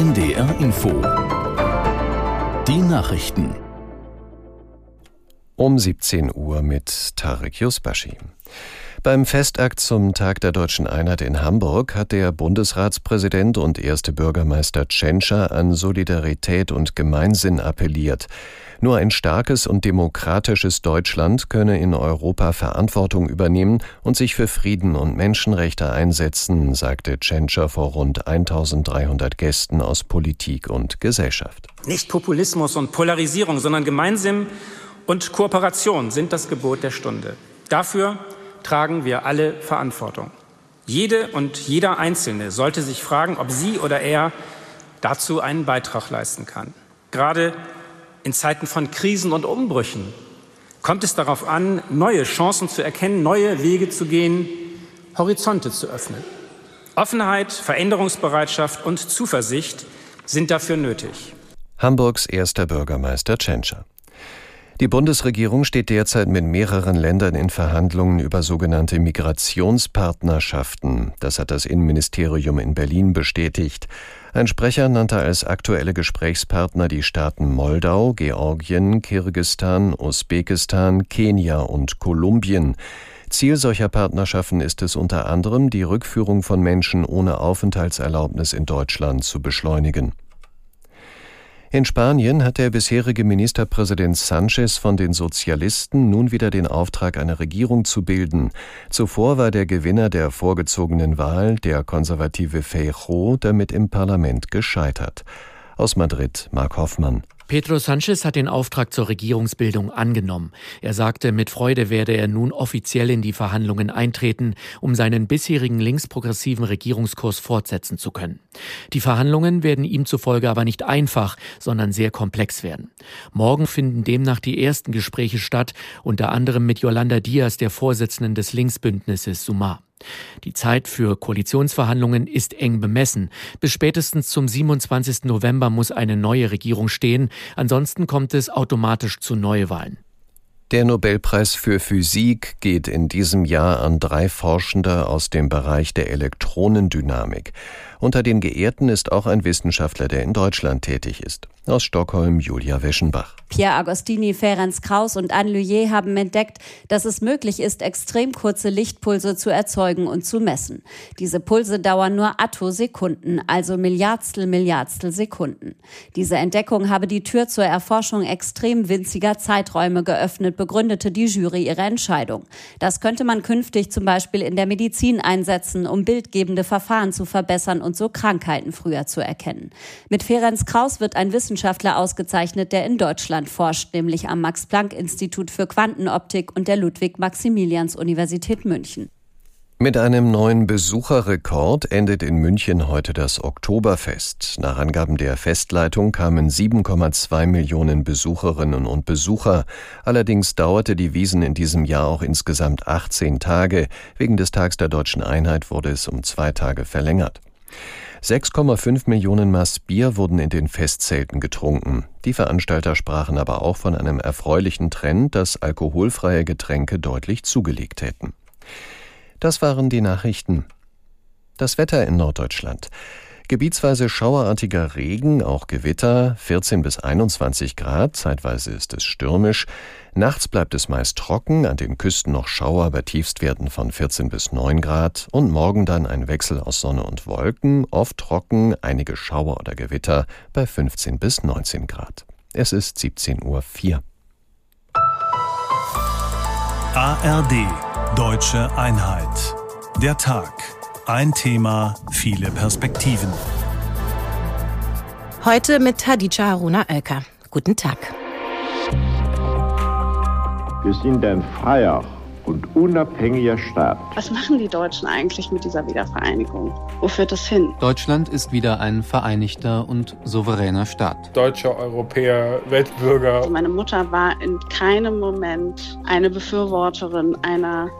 NDR Info. Die Nachrichten. Um 17 Uhr mit Tarek Yusbashi. Beim Festakt zum Tag der deutschen Einheit in Hamburg hat der Bundesratspräsident und erste Bürgermeister Tschentscher an Solidarität und Gemeinsinn appelliert. Nur ein starkes und demokratisches Deutschland könne in Europa Verantwortung übernehmen und sich für Frieden und Menschenrechte einsetzen, sagte Tschentscher vor rund 1300 Gästen aus Politik und Gesellschaft. Nicht Populismus und Polarisierung, sondern Gemeinsinn und Kooperation sind das Gebot der Stunde. Dafür tragen wir alle Verantwortung. Jede und jeder Einzelne sollte sich fragen, ob sie oder er dazu einen Beitrag leisten kann. Gerade in Zeiten von Krisen und Umbrüchen kommt es darauf an, neue Chancen zu erkennen, neue Wege zu gehen, Horizonte zu öffnen. Offenheit, Veränderungsbereitschaft und Zuversicht sind dafür nötig. Hamburgs erster Bürgermeister Tschentscher. Die Bundesregierung steht derzeit mit mehreren Ländern in Verhandlungen über sogenannte Migrationspartnerschaften. Das hat das Innenministerium in Berlin bestätigt. Ein Sprecher nannte als aktuelle Gesprächspartner die Staaten Moldau, Georgien, Kirgistan, Usbekistan, Kenia und Kolumbien. Ziel solcher Partnerschaften ist es unter anderem, die Rückführung von Menschen ohne Aufenthaltserlaubnis in Deutschland zu beschleunigen. In Spanien hat der bisherige Ministerpräsident Sanchez von den Sozialisten nun wieder den Auftrag, eine Regierung zu bilden. Zuvor war der Gewinner der vorgezogenen Wahl, der konservative Feijóo, damit im Parlament gescheitert. Aus Madrid Mark Hoffmann. Pedro Sanchez hat den Auftrag zur Regierungsbildung angenommen. Er sagte, mit Freude werde er nun offiziell in die Verhandlungen eintreten, um seinen bisherigen linksprogressiven Regierungskurs fortsetzen zu können. Die Verhandlungen werden ihm zufolge aber nicht einfach, sondern sehr komplex werden. Morgen finden demnach die ersten Gespräche statt, unter anderem mit Yolanda Diaz, der Vorsitzenden des Linksbündnisses Sumar. Die Zeit für Koalitionsverhandlungen ist eng bemessen. Bis spätestens zum 27. November muss eine neue Regierung stehen, ansonsten kommt es automatisch zu Neuwahlen. Der Nobelpreis für Physik geht in diesem Jahr an drei Forschende aus dem Bereich der Elektronendynamik. Unter den Geehrten ist auch ein Wissenschaftler, der in Deutschland tätig ist. Aus Stockholm Julia Weschenbach. Pierre Agostini, Ferenc Kraus und Anne Lhuyer haben entdeckt, dass es möglich ist, extrem kurze Lichtpulse zu erzeugen und zu messen. Diese Pulse dauern nur Attosekunden, also Milliardstel Milliardstel Sekunden. Diese Entdeckung habe die Tür zur Erforschung extrem winziger Zeiträume geöffnet, begründete die Jury ihre Entscheidung. Das könnte man künftig zum Beispiel in der Medizin einsetzen, um bildgebende Verfahren zu verbessern und so Krankheiten früher zu erkennen. Mit Ferenc Kraus wird ein Wissenschaftler ausgezeichnet, der in Deutschland forscht, nämlich am Max-Planck-Institut für Quantenoptik und der Ludwig-Maximilians-Universität München. Mit einem neuen Besucherrekord endet in München heute das Oktoberfest. Nach Angaben der Festleitung kamen 7,2 Millionen Besucherinnen und Besucher. Allerdings dauerte die Wiesen in diesem Jahr auch insgesamt 18 Tage. Wegen des Tags der deutschen Einheit wurde es um zwei Tage verlängert. 6,5 Millionen Maß Bier wurden in den Festzelten getrunken. Die Veranstalter sprachen aber auch von einem erfreulichen Trend, dass alkoholfreie Getränke deutlich zugelegt hätten. Das waren die Nachrichten. Das Wetter in Norddeutschland. Gebietsweise schauerartiger Regen, auch Gewitter, 14 bis 21 Grad, zeitweise ist es stürmisch. Nachts bleibt es meist trocken, an den Küsten noch Schauer bei Tiefstwerten von 14 bis 9 Grad und morgen dann ein Wechsel aus Sonne und Wolken, oft trocken, einige Schauer oder Gewitter bei 15 bis 19 Grad. Es ist 17.04 Uhr. ARD Deutsche Einheit. Der Tag. Ein Thema, viele Perspektiven. Heute mit Hadija Haruna Oelker. Guten Tag. Wir sind ein freier und unabhängiger Staat. Was machen die Deutschen eigentlich mit dieser Wiedervereinigung? Wo führt das hin? Deutschland ist wieder ein vereinigter und souveräner Staat. Deutsche Europäer, Weltbürger. Also meine Mutter war in keinem Moment eine Befürworterin einer